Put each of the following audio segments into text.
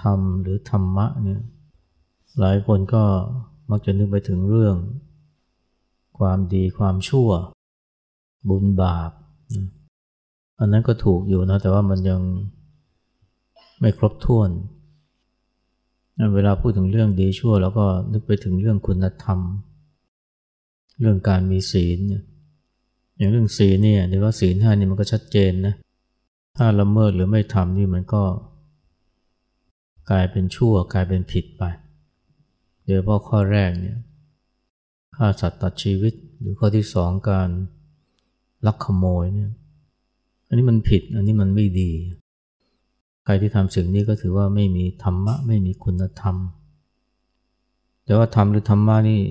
ธรรมหรือธรรมะเนี่ยหลายคนก็มักจะนึกไปถึงเรื่อง ความดีความชั่ว บุญบาป อันนั้นก็ถูกอยู่นะแต่ว่ามันยังไม่ครบถ้วน เวลาพูดถึงเรื่องดีชั่วแล้วก็นึกไปถึงเรื่องคุณธรรม เรื่องการมีศีลเนี่ยอย่างเรื่องศีลเนี่ยหรือว่าศีลห้านี่มันก็ชัดเจนนะถ้าละเมิดหรือไม่ทำนี่มันก็ กลายเป็นชั่วกลายเป็นผิดไปเดี๋ยวพอข้อแรกเนี่ยฆ่าสัตว์ตัดชีวิต หรือข้อที่สองการลักขโมยเนี่ยอันนี้มันผิดอันนี้มันไม่ดี ใครที่ทำสิ่งนี้ก็ถือว่าไม่มีธรรมะ ไม่มีคุณธรรม แต่ว่าธรรมหรือธรรมะนี่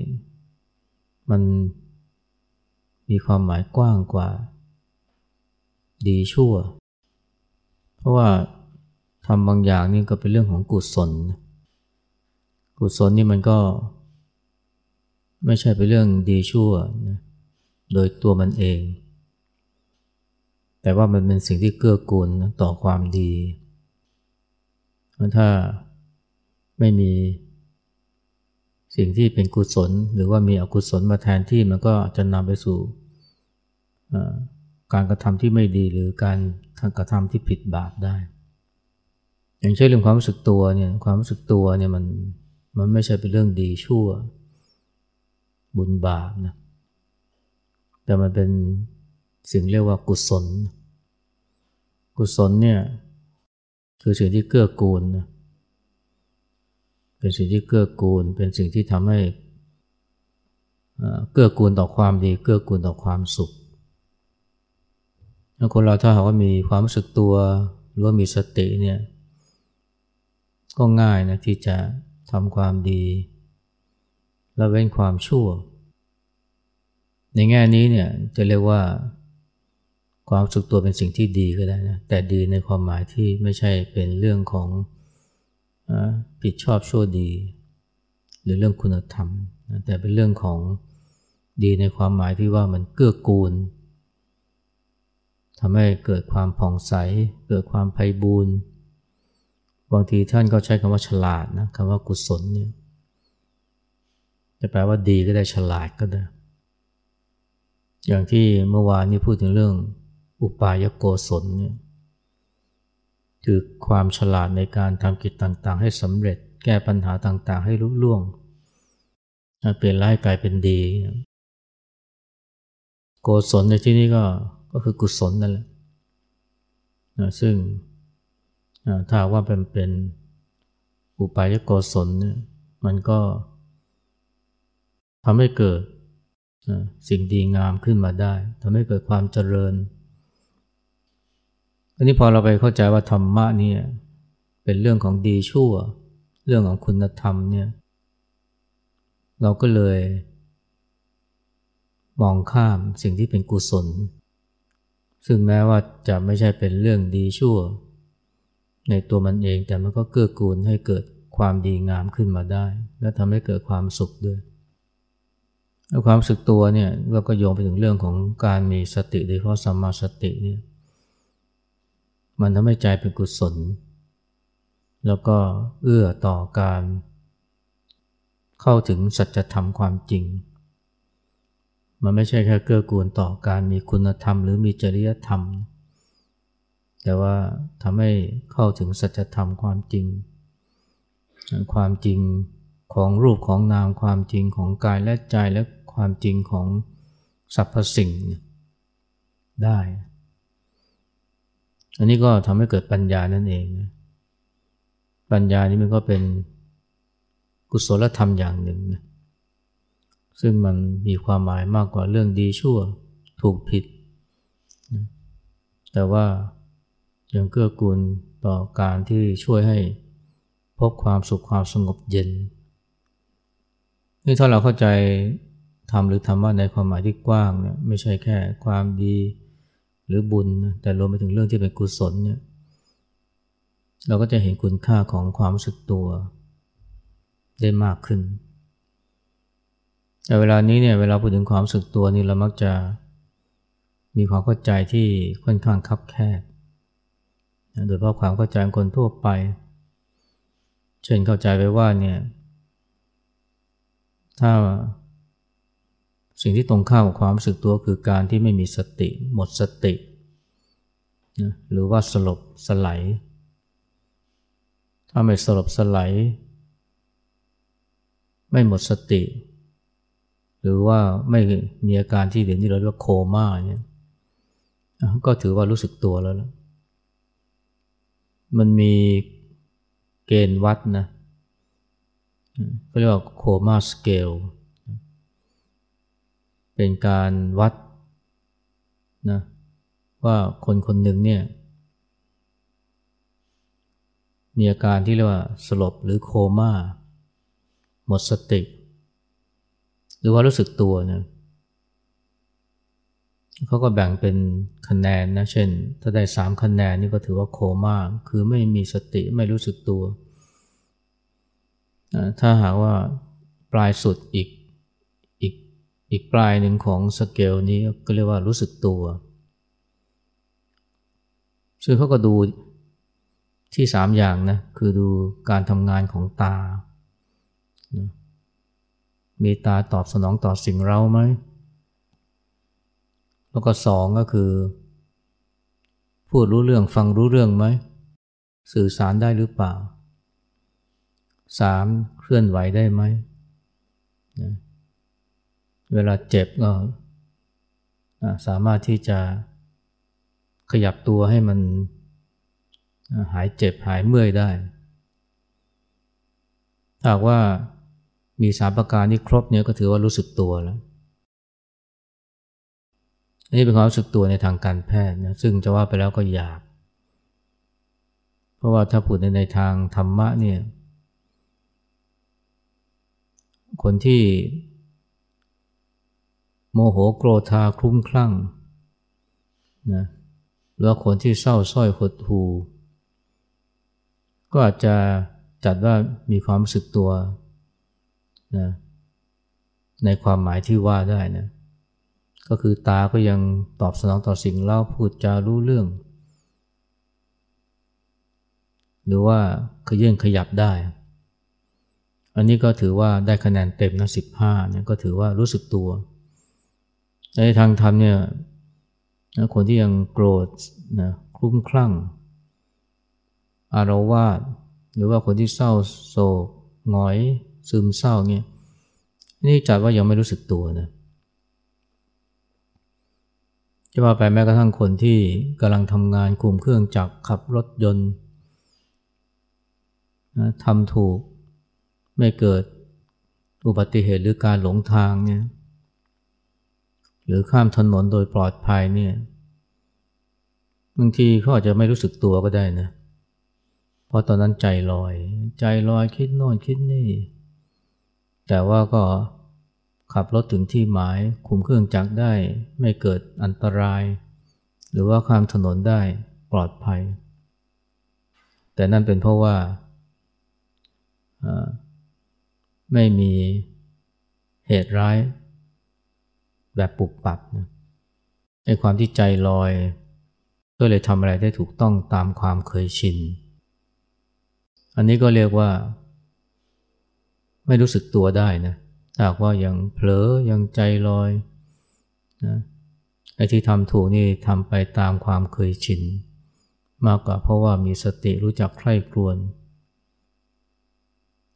มันมีความหมายกว้างกว่า ดีชั่ว เพราะว่า ทำบางอย่างนี่ก็เป็นเรื่องของกุศล กุศลนี่มันก็ ไม่ใช่เป็นเรื่องดีชั่วนะโดยตัวมันเอง แต่ว่ามันเป็นสิ่งที่เกื้อกูลต่อความดีถ้าไม่มีสิ่งที่เป็นกุศล หรือว่ามีอกุศลมาแทนที่มันก็จะนำไปสู่การกระทำที่ไม่ดีหรือการกระทำที่ผิดบาปได้ อย่างเช่นเรื่องความรู้สึกตัวเนี่ยความรู้สึกตัวเนี่ยมันมันไม่ใช่เป็นเรื่องดีชั่ว บุญบาปนะแต่มันเป็นสิ่งเรียกว่ากุศล กุศลเนี่ยคือสิ่งที่เกื้อกูลนะเป็นสิ่งที่เกื้อกูล เป็นสิ่งที่ทำให้เกื้อกูลต่อความดี เกื้อกูลต่อความสุขคนเราถ้าหากว่ามีความรู้สึกตัวหรือว่ามีสติเนี่ย ก็ง่ายนะที่จะทำความดีและเว้นความชั่ว ในแง่นี้เนี่ยจะเรียกว่าความสึกตัวเป็นสิ่งที่ดีก็ได้นะแต่ดีในความหมายที่ไม่ใช่เป็นเรื่องของผิดชอบชั่วดี หรือเรื่องคุณธรรมแต่เป็นเรื่องของดีในความหมายที่ว่ามันเกื้อกูลทำให้เกิดความผ่องใส เกิดความไพ่บูรณ์ บางทีท่านก็ใช้คำว่าฉลาดนะคำว่ากุศลเนี่ยจะแปลว่าดีก็ได้ฉลาดก็ได้ อย่างที่เมื่อวานนี้พูดถึงเรื่องอุปายโกศลเนี่ยคือความฉลาดในการทำกิจต่างๆ ให้สำเร็จ แก้ปัญหาต่างๆ ให้ลุล่วง เปลี่ยนร้ายกลายเป็นดี โกศลในที่นี้ก็ก็คือกุศลนั่นแหละนะซึ่ง ถ้าว่าเป็นเป็นอุปายโกศลเนี่ยมันก็ทำให้เกิดสิ่งดีงามขึ้นมาได้ทำให้เกิดความเจริญอันนี้พอเราไปเข้าใจว่าธรรมะเนี่ยเป็นเรื่องของดีชั่ว เรื่องของคุณธรรมเนี่ยเราก็เลย มองข้ามสิ่งที่เป็นกุศล ซึ่งแม้ว่าจะไม่ใช่เป็นเรื่องดีชั่ว ในตัวมันเองแต่มันก็เกื้อกูลให้เกิดความดีงามขึ้นมาได้ และทำให้เกิดความสุขด้วยความสึกตัวเนี่ยเราก็โยงไปถึงเรื่องของการมีสติโดยเฉพาะสัมมาสติเนี่ยมันทำให้ใจเป็นกุศล แล้วก็เอื้อต่อการ เข้าถึงสัจธรรมความจริง มันไม่ใช่แค่เกื้อกูลต่อการมีคุณธรรมหรือมีจริยธรรม แต่ว่าทำให้เข้าถึงสัจธรรมความจริง ความจริงของรูปของนามความจริงของกายและใจและความจริงของสรรพสิ่งได้ อันนี้ก็ทำให้เกิดปัญญานั่นเองปัญญานี้มันก็เป็นกุศลธรรมอย่างหนึ่งนะซึ่งมันมีความหมายมากกว่าเรื่องดีชั่วถูกผิด แต่ว่า ยังเกื้อกูลต่อการที่ช่วยให้พบความสุขความสงบเย็น นี่ถ้าเราเข้าใจทำหรือทำว่าในความหมายที่กว้างเนี่ยไม่ใช่แค่ความดีหรือบุญนะแต่รวมไปถึงเรื่องที่เป็นกุศลเนี่ยเราก็จะเห็นคุณค่าของความรู้สึกตัวได้มากขึ้น แต่เวลานี้เนี่ยเวลาพูดถึงความรู้สึกตัวนี่เรามักจะมีความเข้าใจที่ค่อนข้างคับแคบ โดยเพราะความเข้าใจของคนทั่วไป เช่นเข้าใจไปว่าเนี่ยถ้าสิ่งที่ตรงข้ามกับความรู้สึกตัวคือการที่ไม่มีสติ หมดสตินะหรือว่าสลบสลายถ้าไม่สลบสลายไม่หมดสติ หรือว่าไม่มีอาการที่เดี๋ยวนี้เราเรียกว่าโคม่าเนี่ยก็ถือว่ารู้สึกตัวแล้วนะ มันมีเกณฑ์วัดนะเขาเรียกว่าโคม่าสเกลเป็นการวัดนะว่าคนคนหนึ่งเนี่ย มีอาการที่เรียกว่าสลบหรือโคมา่า หมดสติ หรือว่ารู้สึกตัวเนี่ย เขาก็แบ่งเป็นคะแนนนะเช่น ถ้าได้สามคะแนนนี่ก็ถือว่าโคมา่าคือไม่มีสติไม่รู้สึกตัว ถ้าหากว่าปลายสุดอีกอีกอีกปลายหนึ่งของสเกลนี้ก็เรียกว่ารู้สึกตัวซึ่งเขาก็ดูที่สามอย่างนะคือดูการทำงานของตา มีตาตอบสนองต่อสิ่งเราไหม แล้วก็สองก็คือ พูดรู้เรื่องฟังรู้เรื่องไหม สื่อสารได้หรือเปล่าสามเคลื่อนไหวได้ไหมเวลาเจ็บก็สามารถที่จะขยับตัวให้มันหายเจ็บหายเมื่อยได้ หากว่ามีสามประการนี้ครบเนี่ยก็ถือว่ารู้สึกตัวแล้ว นี่เป็นความรู้สึกตัวในทางการแพทย์นะซึ่งจะว่าไปแล้วก็ยากเพราะว่าถ้าพูดในในทางธรรมะเนี่ย คนที่ โมโหโกรธาคลุ้มคลั่งนะหรือคนที่เศร้าส้อยหดหูก็อาจจะจัดว่ามีความรู้สึกตัวนะในความหมายที่ว่าได้นะ ก็คือตาก็ยังตอบสนองต่อสิ่งเล่าพูดจารู้เรื่อง หรือว่าขยื่นขยับได้ อันนี้ก็ถือว่าได้คะแนนเต็มนะสิบห้าเนี่ยก็ถือว่ารู้สึกตัวในทางธรรมเนี่ยคนที่ยังโกรธนะคลุ้มคลั่ง อารวาสหรือว่าคนที่เศร้าโศกหงอย ซึมเศร้าเงี้ยนี่จัดว่ายังไม่รู้สึกตัวนะ จะมาไปแม้กระทั่งคนที่กำลังทำงานคุมเครื่องจักรขับรถยนต์นะทำถูกไม่เกิดอุบัติเหตุหรือการหลงทางเนี่ยหรือข้ามถนนโดยปลอดภัยเนี่ยบางทีเขาอาจจะไม่รู้สึกตัวก็ได้นะเพราะตอนนั้นใจลอย ใจลอยคิดโน่นคิดนี่ แต่ว่าก็ ขับรถถึงที่หมาย คุมเครื่องจักรได้ไม่เกิดอันตราย หรือว่าข้ามถนนได้ปลอดภัย แต่นั่นเป็นเพราะว่าไม่มีเหตุร้ายแบบปุบปับนะไอ้ความที่ใจลอย ก็เลยทำอะไรได้ถูกต้องตามความเคยชิน อันนี้ก็เรียกว่า ไม่รู้สึกตัวได้นะ หากว่ายังเผลอยังใจลอยนะไอ้ที่ทำถูกนี่ทำไปตามความเคยชิน มากกว่าเพราะว่ามีสติรู้จักใคร่ครวญ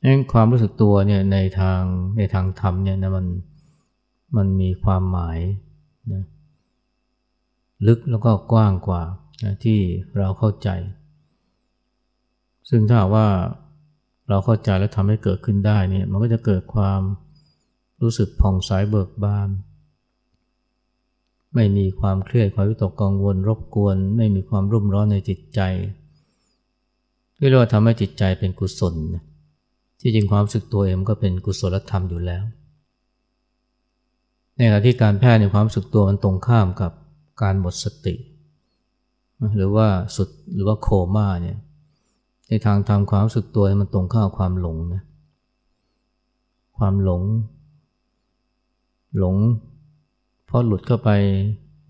นั่นความรู้สึกตัวเนี่ยในทางในทางธรรมเนี่ยนะมันมันมีความหมายนะลึกแล้วก็กว้างกว่านะที่เราเข้าใจ ซึ่งถ้าว่าเราเข้าใจแล้วทำให้เกิดขึ้นได้เนี่ยมันก็จะเกิดความ รู้สึกผ่องใสเบิกบาน ไม่มีความเครียดความวิตกกังวลรบกวน ไม่มีความรุ่มร้อนในจิตใจที่เราทำให้จิตใจเป็นกุศล ที่จริงความรู้สึกตัวเองก็เป็นกุศลธรรมอยู่แล้ว ในขณะที่การแพทย์ในความรู้สึกตัวมันตรงข้ามกับการหมดสติ หรือว่าสุดหรือว่าโคม่าเนี่ยในทางทำความรู้สึกตัวมันตรงข้ามความหลงนะความหลง หลงเพราะหลุดเข้าไป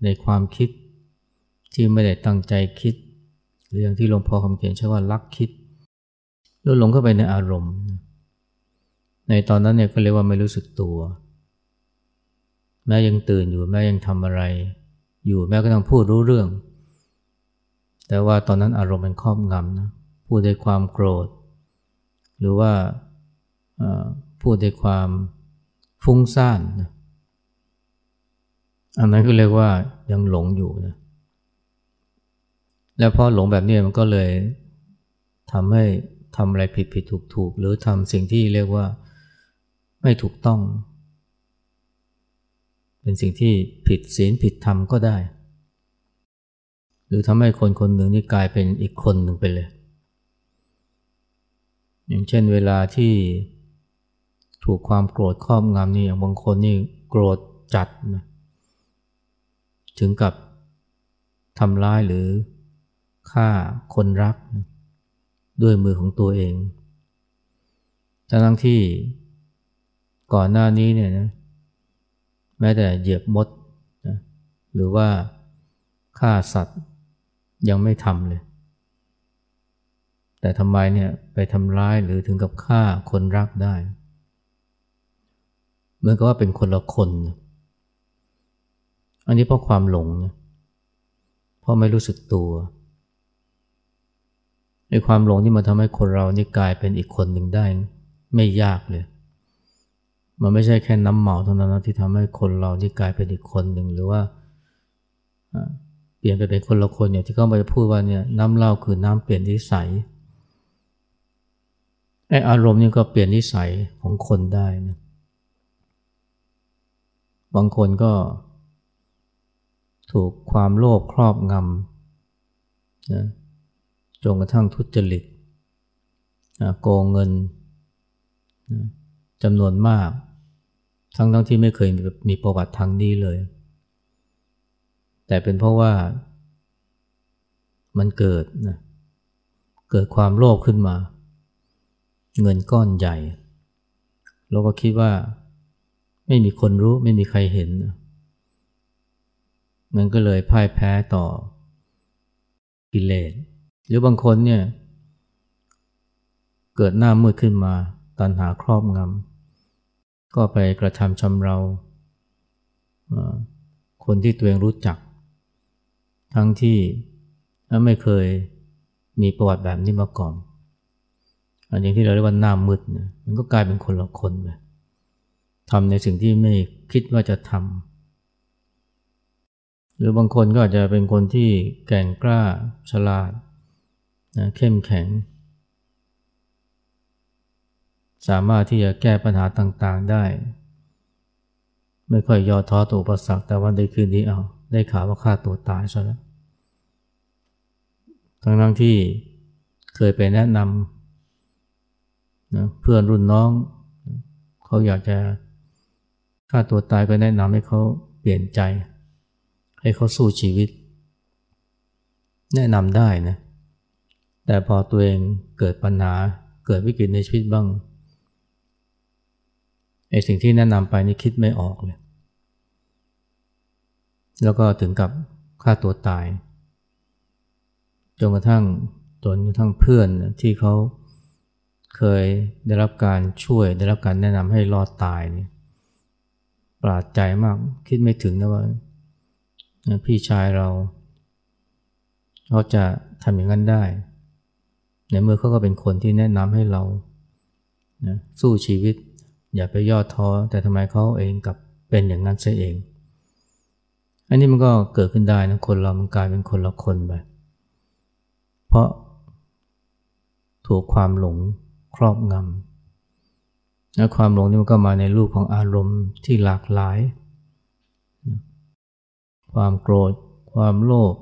ในความคิด ที่ไม่ได้ตั้งใจคิด หรืออย่างที่หลวงพ่อคำเขียนใช้ว่าลักคิดหรือหลงเข้าไปในอารมณ์ ในตอนนั้นเนี่ยก็เรียกว่าไม่รู้สึกตัว แม้ยังตื่นอยู่แม้ยังทำอะไร อยู่แม้ก็ต้องพูดรู้เรื่อง แต่ว่าตอนนั้นอารมณ์มันครอบงำนะพูดด้วยความโกรธ หรือว่าพูดด้วยความฟุ้งซ่านนะ อันนั้นก็เรียกว่ายังหลงอยู่นะแล้วพอหลงแบบนี้มันก็เลยทำให้ทำอะไรผิดผิดถูกถูกหรือทำสิ่งที่เรียกว่าไม่ถูกต้อง เป็นสิ่งที่ผิดศีลผิดธรรมก็ได้ หรือทำให้คนคนหนึ่งนี่กลายเป็นอีกคนหนึ่งไปเลย อย่างเช่นเวลาที่ถูกความโกรธครอบงำนี่อย่างบางคนนี่โกรธจัดนะ ถึงกับทำร้ายหรือฆ่าคนรัก ด้วยมือของตัวเอง ทั้งที่ก่อนหน้านี้เนี่ยนะแม้แต่เหยียบมดนะหรือว่าฆ่าสัตว์ยังไม่ทำเลย แต่ทำไมเนี่ยไปทำร้ายหรือถึงกับฆ่าคนรักได้ เหมือนกับว่าเป็นคนละคน อันนี้เพราะความหลงนะเพราะไม่รู้สึกตัวในความหลงที่มันทำให้คนเรานี่กลายเป็นอีกคนหนึ่งได้ไม่ยากเลย มันไม่ใช่แค่น้ำเมาเท่านั้นนะที่ทำให้คนเรานี่กลายเป็นอีกคนหนึ่งหรือว่าเปลี่ยนไปเป็นคนละคนอย่างที่เขาไปพูดว่าเนี่ยน้ำเหล้าคือน้ำเปลี่ยนนิสัยไออารมณ์นี่ก็เปลี่ยนนิสัยของคนได้นะบางคนก็ ถูกความโลภครอบงำนะจนกระทั่งทุจริตโกงเงินจำนวนมาก ทั้งทั้งที่ไม่เคยมีประวัติทางนี้เลย แต่เป็นเพราะว่ามันเกิดนะเกิดความโลภขึ้นมา เงินก้อนใหญ่ เราก็คิดว่าไม่มีคนรู้ไม่มีใครเห็น มันก็เลยพ่ายแพ้ต่อกิเลส หรือบางคนเนี่ยเกิดหน้ามืดขึ้นมาตันหาครอบงำก็ไปกระทำชำเราคนที่ตัวเองรู้จัก ทั้งที่ไม่เคยมีประวัติแบบนี้มาก่อนอันอย่างที่เราเรียกว่าหน้ามืดเนี่ยมันก็กลายเป็นคนละคนไปทำในสิ่งที่ไม่คิดว่าจะทำ หรือบางคนก็อาจจะเป็นคนที่แก่งกล้าฉลาดนะเข้มแข็ง สามารถที่จะแก้ปัญหาต่างๆได้ ไม่ค่อยย่อท้อต่ออุปสรรคแต่วันใดคืนนี้เอาได้ข่าวว่าฆ่าตัวตายซะแล้วทั้งทั้งที่เคยไปแนะนำนะเพื่อนรุ่นน้อง เขาอยากจะฆ่าตัวตายก็แนะนำให้เขาเปลี่ยนใจ ให้เขาสู้ชีวิต แนะนำได้นะ แต่พอตัวเองเกิดปัญหาเกิดวิกฤตในชีวิตบ้างไอ้สิ่งที่แนะนำไปนี่คิดไม่ออกเลย แล้วก็ถึงกับฆ่าตัวตาย จนกระทั่งจนกระทั่งเพื่อนที่เขาเคยได้รับการช่วย ได้รับการแนะนำให้รอดตายนี่ปราดใจมากคิดไม่ถึงนะว่า พี่ชายเราเขาจะทำอย่างนั้นได้ในเมื่อเขาก็เป็นคนที่แนะนำให้เรานะสู้ชีวิต อย่าไปย่อท้อแต่ทำไมเขาเองกับเป็นอย่างนั้นซะเอง อันนี้มันก็เกิดขึ้นได้นะคนเรามันกลายเป็นคนละคนไปเพราะถูกความหลงครอบงำและความหลงนี่มันก็มาในรูปของอารมณ์ที่หลากหลาย ความโกรธ ความโลภ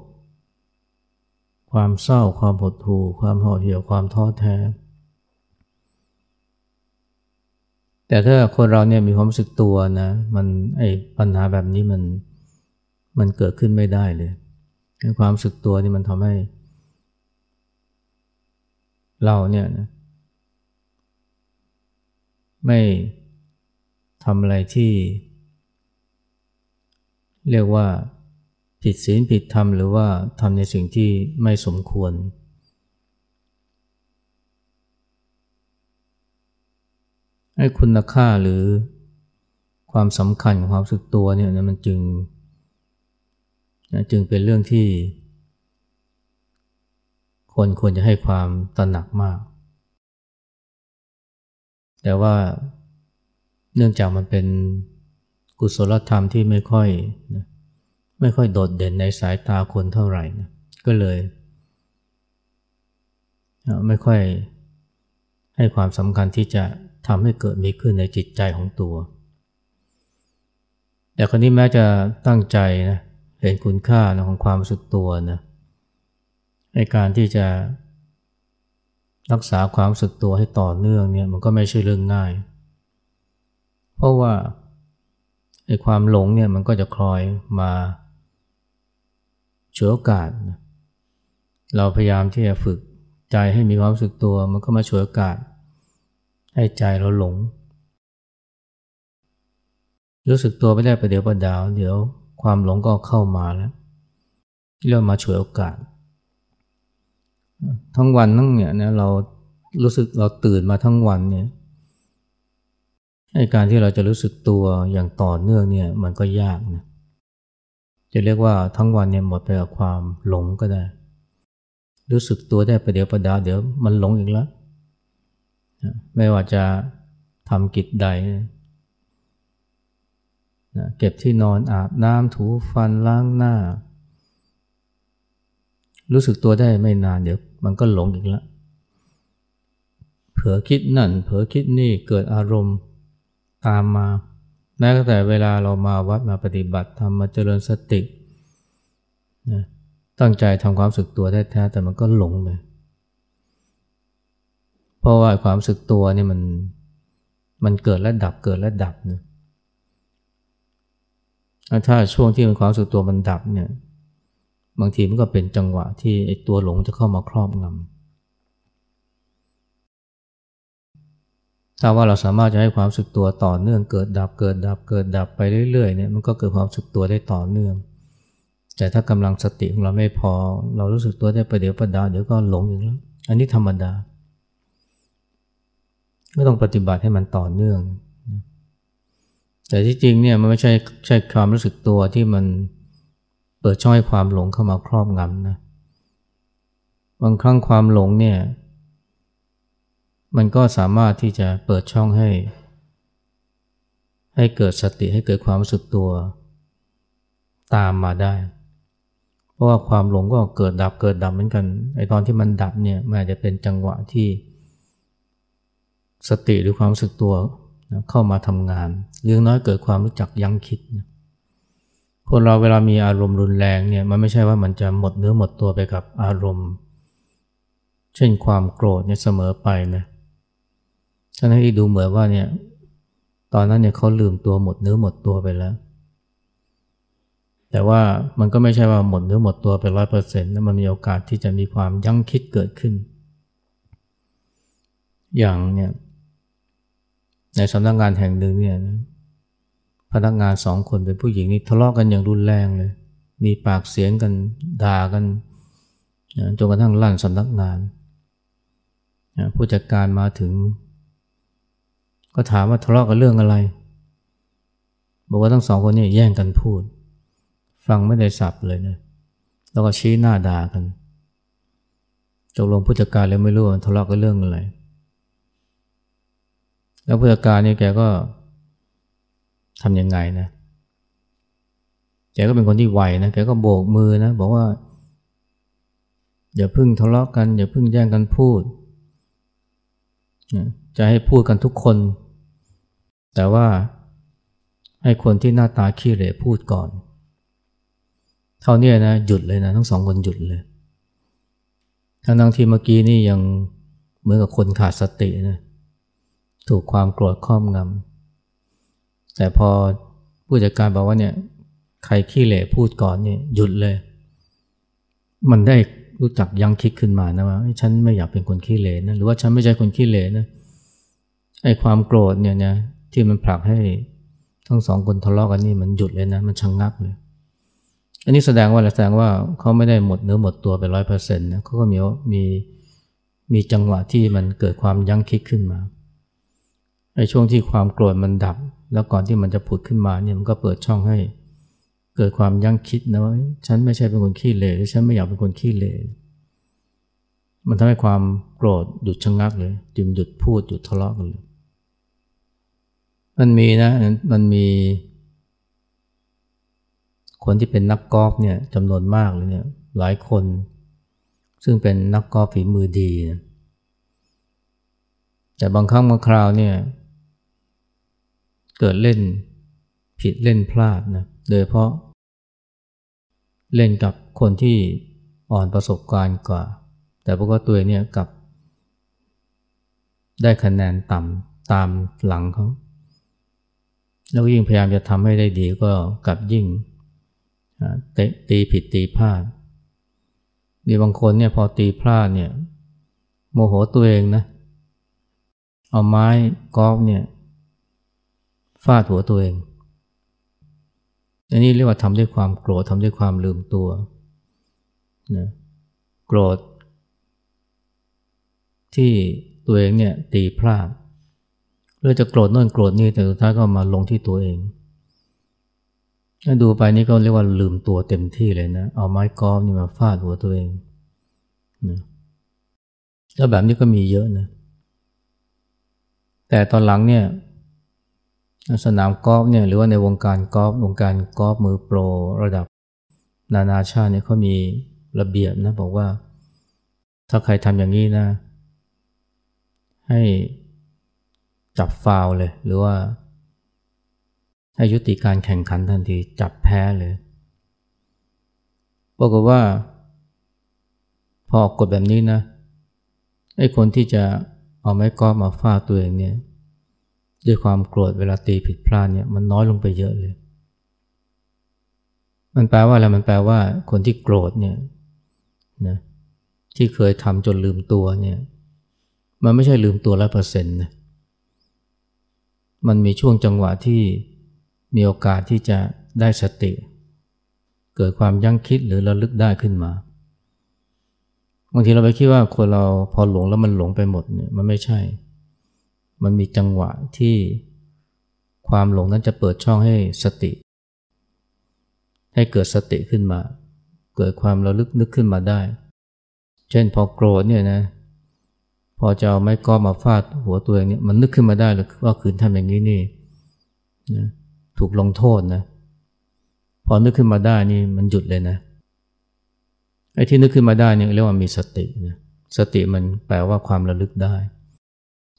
ความเศร้า ความหดหู่ความห่อเหี่ยวความท้อแท้ แต่ถ้าคนเราเนี่ยมีความรู้สึกตัวนะมันไอ้ปัญหาแบบนี้มันมันเกิดขึ้นไม่ได้เลยความรู้สึกตัวนี่มันทำให้ เราเนี่ยนะไม่ทำอะไรที่ เรียกว่า ผิดศีลผิดธรรมหรือว่าทำในสิ่งที่ไม่สมควรไอ้คุณค่าหรือความสำคัญของความสึกตัวเนี่ยมันจึงจึงเป็นเรื่องที่ คนควรจะให้ความตระหนักมาก แต่ว่าเนื่องจากมันเป็นกุศลธรรมที่ไม่ค่อยนะ ไม่ค่อยโดดเด่นในสายตาคนเท่าไหร่นะก็เลย ไม่ค่อยให้ความสำคัญที่จะทำให้เกิดมีขึ้นในจิตใจของตัว แต่คนนี้แม้จะตั้งใจนะเห็นคุณค่าของความรู้สึกตัวนะในการที่จะรักษาความรู้สึกตัวให้ต่อเนื่องเนี่ยมันก็ไม่ใช่เรื่องง่าย เพราะว่าไอ้ความหลงเนี่ยมันก็จะคลอยมา ฉวยโอกาส เราพยายามที่จะฝึกใจให้มีความรู้สึกตัว มันก็มาฉวยโอกาส ให้ใจเราหลง รู้สึกตัวไม่ได้ประเดี๋ยวประดาว เดี๋ยวความหลงก็เข้ามาแล้วเริ่มมาฉวยโอกาส ทั้งวันทั้งเนี่ยนะเรารู้สึกเราตื่นมาทั้งวันเนี่ยการที่เราจะรู้สึกตัวอย่างต่อเนื่องเนี่ยมันก็ยากนะ จะเรียกว่าทั้งวันเนี่ยหมดไปกับความหลงก็ได้ รู้สึกตัวได้ประเดี๋ยวประดาเดี๋ยวมันหลงอีกแล้วไม่ว่าจะทำกิจใดเก็บที่นอนอาบน้ำถูฟันล้างหน้า รู้สึกตัวได้ไม่นานเดี๋ยวมันก็หลงอีกแล้วเผลอคิดนั่นเผลอคิดนี่เกิดอารมณ์ตามมา แม้แต่เวลาเรามาวัดมาปฏิบัติทำมาเจริญสตินะตั้งใจทำความสึกตัวแท้ๆแต่มันก็หลงไปเพราะว่าความสึกตัวนี่มันมันเกิดและดับเกิดและดับนะถ้าช่วงที่มันความสึกตัวมันดับเนี่ยบางทีมันก็เป็นจังหวะที่ไอ้ตัวหลงจะเข้ามาครอบงำ ถ้าว่าเราสามารถจะให้ความสึกตัวต่อเนื่องเกิดดับเกิดดับเกิดดับไปเรื่อยๆเนี่ยมันก็เกิดความสึกตัวได้ต่อเนื่อง แต่ถ้ากำลังสติของเราไม่พอ เรารู้สึกตัวได้ประเดี๋ยวประดาเดี๋ยวก็หลงอย่างแล้วอันนี้ธรรมดาไม่ต้องปฏิบัติให้มันต่อเนื่อง แต่ที่จริงเนี่ยมันไม่ใช่ใช่ความรู้สึกตัวที่มันเปิดช่องให้ความหลงเข้ามาครอบงำนะบางครั้งความหลงเนี่ย มันก็สามารถที่จะเปิดช่องให้ ให้เกิดสติให้เกิดความรู้สึกตัว ตามมาได้ เพราะว่าความหลงก็เกิดดับเกิดดับเหมือนกันไอตอนที่มันดับเนี่ยมันอาจจะเป็นจังหวะที่ สติหรือความรู้สึกตัวเข้ามาทำงานเรื่องน้อยเกิดความรู้จักยั้งคิดคนเราเวลามีอารมณ์รุนแรงเนี่ยมันไม่ใช่ว่ามันจะหมดเนื้อหมดตัวไปกับอารมณ์ เช่นความโกรธเนี่ยเสมอไปนะ ทั้งที่ดูเหมือนว่าเนี่ย ตอนนั้นเนี่ยเขาลืมตัวหมดเนื้อหมดตัวไปแล้ว แต่ว่ามันก็ไม่ใช่ว่าหมดเนื้อหมดตัวไปร้อยเปอร์เซ็นต์มันมีโอกาสที่จะมีความยั้งคิดเกิดขึ้น อย่างเนี่ยในสำนักงงานแห่งหนึ่งเนี่ยพนักงานสองคนเป็นผู้หญิงนี่ทะเลาะกันอย่างรุนแรงเลย มีปากเสียงกันด่ากันจนกระทั่งลั่นสำนักงานผู้จัดการมาถึง ก็ถามว่าทะเลาะกันเรื่องอะไร บอกว่าทั้งสองคนนี้แย่งกันพูด ฟังไม่ได้สับเลยนะ แล้วก็ชี้หน้าด่ากันจกลงผู้จัดการเลยไม่รู้ว่าทะเลาะกันเรื่องอะไร แล้วผู้จัดการนี่แกก็ทำยังไงนะ แกก็เป็นคนที่ไวนะ แกก็โบกมือนะ บอกว่า อย่าพึ่งทะเลาะกัน อย่าพึ่งแย่งกันพูด จะให้พูดกันทุกคน แต่ว่าให้คนที่หน้าตาขี้เหร่พูดก่อน เท่านี้นะหยุดเลยนะทั้งสองคนหยุดเลยทั้งทั้งที่เมื่อกี้นี่ยังเหมือนกับคนขาดสตินะถูกความโกรธครอบงำแต่พอผู้จัดการบอกว่าเนี่ยใครขี้เหร่พูดก่อนเนี่ยหยุดเลย มันได้รู้จักยังคิดขึ้นมานะว่าฉันไม่อยากเป็นคนขี้เหร่นะหรือว่าฉันไม่ใช่คนขี้เหร่นะ ไอ้ความโกรธเนี่ยนะที่มันผลักให้ทั้งสองคนทะเลาะกันนี่มันหยุดเลยนะมันชะงงักเลย อันนี้แสดงว่าอะไรแสดงว่าเขาไม่ได้หมดเนื้อหมดตัวไปร้อยเปอร์เซ็นต์นะเขาก็มีมีมีจังหวะที่มันเกิดความยั้งคิดขึ้นมาไในช่วงที่ความโกรธมันดับ แล้วก่อนที่มันจะผุดขึ้นมาเนี่ยมันก็เปิดช่องให้ เกิดความยั้งคิดนะว่าฉันไม่ใช่เป็นคนขี้เหร่หรือฉันไม่อยากเป็นคนขี้เหร่มันทำให้ความโกรธหยุดชะงักเลยจึงหยุดพูดหยุดทะเลาะกันเลย มันมีนะ มันมี คนที่เป็นนักกอล์ฟเนี่ยจำนวนมากเลยเนี่ย หลายคน ซึ่งเป็นนักกอล์ฟฝีมือดีนะแต่บางครั้งบางคราวเนี่ย เกิดเล่นผิดเล่นพลาดนะโดยเพราะ เล่นกับคนที่อ่อนประสบการณ์กว่า แต่พวกตัวเนี่ยกับ ได้คะแนนต่ำตามหลังเขา แล้วยิ่งพยายามจะทำให้ได้ดีก็กลับยิ่งตีผิดตีพลาดมีบางคนเนี่ยพอตีพลาดเนี่ยโมโหตัวเองนะ เอาไม้กอล์ฟเนี่ยฟาดหัวตัวเองอันนี้เรียกว่าทำด้วยความโกรธทำด้วยความลืมตัวนะโกรธที่ตัวเองเนี่ยตีพลาด เรื่อจะโกรธโน่นโกรธนี่แต่สุดท้ายก็มาลงที่ตัวเองถ้าดูไปนี่ก็เรียกว่าลืมตัวเต็มที่เลยนะ เอาไม้กอล์ฟนี่มาฟาดหัวตัวเองนะแล้วแบบนี้ก็มีเยอะนะ แต่ตอนหลังเนี่ย สนามกอล์ฟเนี่ยหรือว่าในวงการกอล์ฟวงการกอล์ฟมือโปรระดับ นานาชาติเนี่ยเขามีระเบียบนะบอกว่า ถ้าใครทำอย่างนี้นะ ให้ จับฟาวเลย หรือว่า ให้ยุติการแข่งขันทันทีจับแพ้เลยบอกว่า พอกดแบบนี้นะไอ้คนที่จะเอาไม้กอล์ฟมาฟาดตัวเองเนี่ย ด้วยความโกรธเวลาตีผิดพลาดเนี่ยมันน้อยลงไปเยอะเลย มันแปลว่าอะไรมันแปลว่า คนที่โกรธเนี่ยนะที่เคยทำจนลืมตัวเนี่ย มันไม่ใช่ลืมตัวร้อยเปอร์เซ็นต์นะ มันมีช่วงจังหวะที่มีโอกาสที่จะได้สติ เกิดความยั้งคิดหรือระลึกได้ขึ้นมาบางทีเราไปคิดว่าคนเราพอหลงแล้วมันหลงไปหมดเนี่ยมันไม่ใช่ มันมีจังหวะที่ความหลงนั้นจะเปิดช่องให้สติ ให้เกิดสติขึ้นมา เกิดความระลึกนึกขึ้นมาได้ เช่นพอโกรธเนี่ยนะ พอจะเอาไม้ก้อมาฟาดหัวตัวเองเนี่ยมันนึกขึ้นมาได้เลยว่าคืนทำอย่างนี้นี่นะถูกลงโทษนะ พอนึกขึ้นมาได้นี่มันหยุดเลยนะไอ้ที่นึกขึ้นมาได้เนี่ยเรียกว่ามีสตินะสติมันแปลว่าความระลึกได้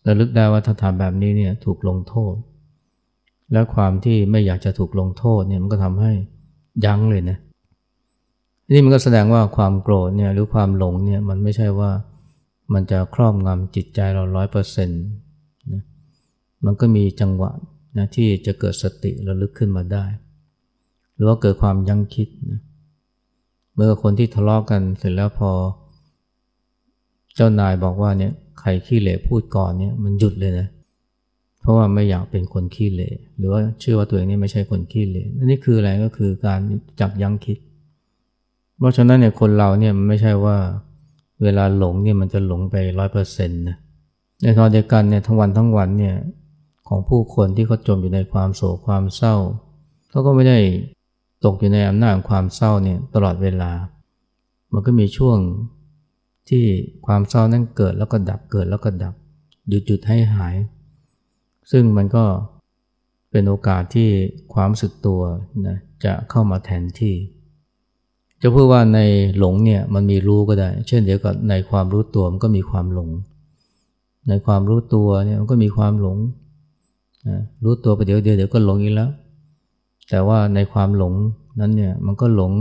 ระลึกได้ว่าถ้าทำแบบนี้เนี่ยถูกลงโทษ และความที่ไม่อยากจะถูกลงโทษเนี่ยมันก็ทำให้ยั้งเลยนะนี่มันก็แสดงว่าความโกรธเนี่ยหรือความหลงเนี่ยมันไม่ใช่ว่า มันจะครอบงำจิตใจเราร้อยเปอร์เซ็นต์นะมันก็มีจังหวะนะที่จะเกิดสติระลึกขึ้นมาได้ หรือว่าเกิดความยั้งคิดนะเมื่อคนที่ทะเลาะกกันเสร็จแล้วพอ เจ้านายบอกว่าเนี่ยใครขี้เหร่พูดก่อนเนี่ยมันหยุดเลยนะ เพราะว่าไม่อยากเป็นคนขี้เหร่หรือว่าเชื่อว่าตัวเองนี่ไม่ใช่คนขี้เหร่อันนี้คืออะไรก็คือการจับยั้งคิด เพราะฉะนั้นเนี่ยคนเราเนี่ยมันไม่ใช่ว่า เวลาหลงเนี่ยมันจะหลงไปร้อยเปอร์เซ็นต์นะในทางเดียวกันเนี่ยทั้งวันทั้งวันเนี่ยของผู้คนที่เขาจมอยู่ในความโศกความเศร้าเขาก็ไม่ได้ตกอยู่ในอำนาจของความเศร้าเนี่ยตลอดเวลา มันก็มีช่วงที่ความเศร้านั้นเกิดแล้วก็ดับเกิดแล้วก็ดับหยุดหยุดให้หาย ซึ่งมันก็เป็นโอกาสที่ความสึกตัวนะจะเข้ามาแทนที่ จะพูดว่าในหลงเนี่ยมันมีรู้ก็ได้ เช่นเดียวกับในความรู้ตัวมันก็มีความหลง ในความรู้ตัวเนี่ยมันก็มีความหลง รู้ตัวไปเดี๋ยวเดียวเดี๋ยวก็หลงอีกแล้ว แต่ว่าในความหลงนั้นเนี่ยมันก็หลง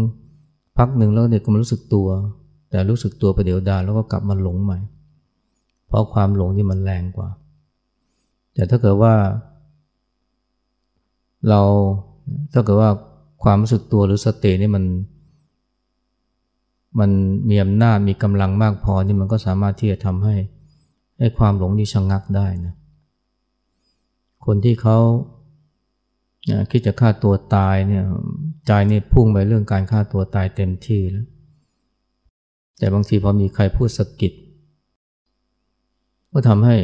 พักหนึ่งแล้วเด็กก็มารู้สึกตัว แต่รู้สึกตัวไปเดี๋ยวดาแล้วก็กลับมาหลงใหม่ เพราะความหลงที่มันแรงกว่า แต่ถ้าเกิดว่า เราถ้าเกิดว่าความรู้สึกตัวหรือสตินี่มัน มันมีอำนาจมีกำลังมากพอนี่มันก็สามารถที่จะทำให้ให้ความหลงนี่ชะงักได้นะคนที่เขาคิดจะฆ่าตัวตายเนี่ยใจนี่พุ่งไปเรื่องการฆ่าตัวตายเต็มที่แล้ว แต่บางทีพอมีใครพูดสะกิดก็ทำให้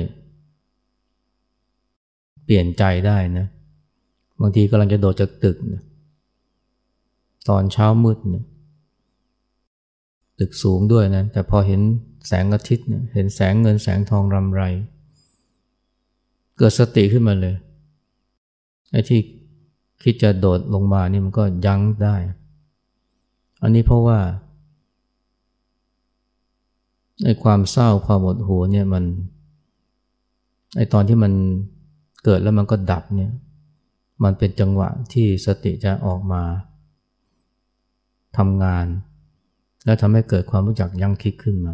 เปลี่ยนใจได้นะบางทีกำลังจะโดดจากตึกนะตอนเช้ามืดเนี่ย ตึกสูงด้วยนะ แต่พอเห็นแสงอาทิตย์เนี่ยเห็นแสงเงินแสงทองรำไร เกิดสติขึ้นมาเลยไอ้ที่คิดจะโดดลงมานี่มันก็ยั้งได้ อันนี้เพราะว่าไอ้ความเศร้าความหดหู่เนี่ยมันไอ้ตอนที่มันเกิดแล้วมันก็ดับเนี่ย มันเป็นจังหวะที่สติจะออกมาทำงาน แล้วทำให้เกิดความรู้จักยั้งคิดขึ้นมา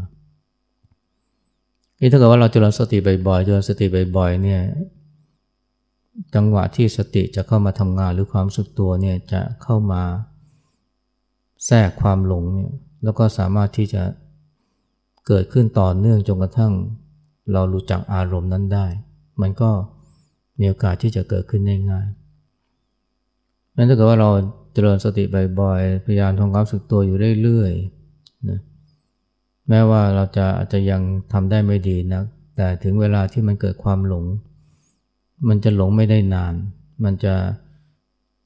นี่ถ้าเกิดว่าเราเจริญสติบ่อยๆเจริญสติบ่อยๆเนี่ยจังหวะที่สติจะเข้ามาทำงานหรือความสึกตัวเนี่ยจะเข้ามาแทรกความหลงเนี่ยแล้วก็สามารถที่จะเกิดขึ้นต่อเนื่องจนกระทั่งเรารู้จักอารมณ์นั้นได้ มันก็มีโอกาสที่จะเกิดขึ้นได้ง่ายนั้นถ้าเกิดว่าเราเจริญสติบ่อยๆพยายามทำความสึกตัวอยู่เรื่อยๆ นะแม้ว่าเราจะอาจจะยังทำได้ไม่ดีนะแต่ถึงเวลาที่มันเกิดความหลง มันจะหลงไม่ได้นาน มันจะ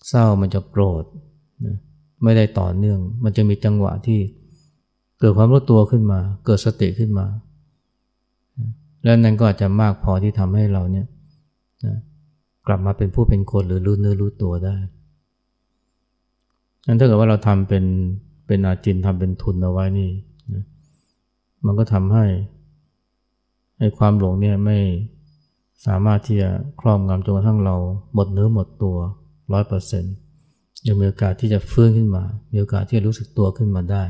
เศร้ามันจะโกรธนะไม่ได้ต่อเนื่อง มันจะมีจังหวะที่เกิดความรู้ตัวขึ้นมา เกิดสติขึ้นมา แล้วนั้นก็อาจจะมากพอที่ทำให้เราเนี่ยนะกลับมาเป็นผู้เป็นคนหรือรู้เนื้อรู้ตัวได้งั้นถ้าเกิดว่าเราทำเป็น เป็นอาจินทำเป็นทุนเอาไว้นี่นะมันก็ทำให้ให้ความหลงเนี่ยไม่สามารถที่จะครอบงำจนกระทั่งเราหมดเนื้อหมดตัวร้อยเปอร์เซ็นต์ยังมีโอกาสที่จะฟื้นขึ้นมา มีโอกาสที่จะรู้สึกตัวขึ้นมาได้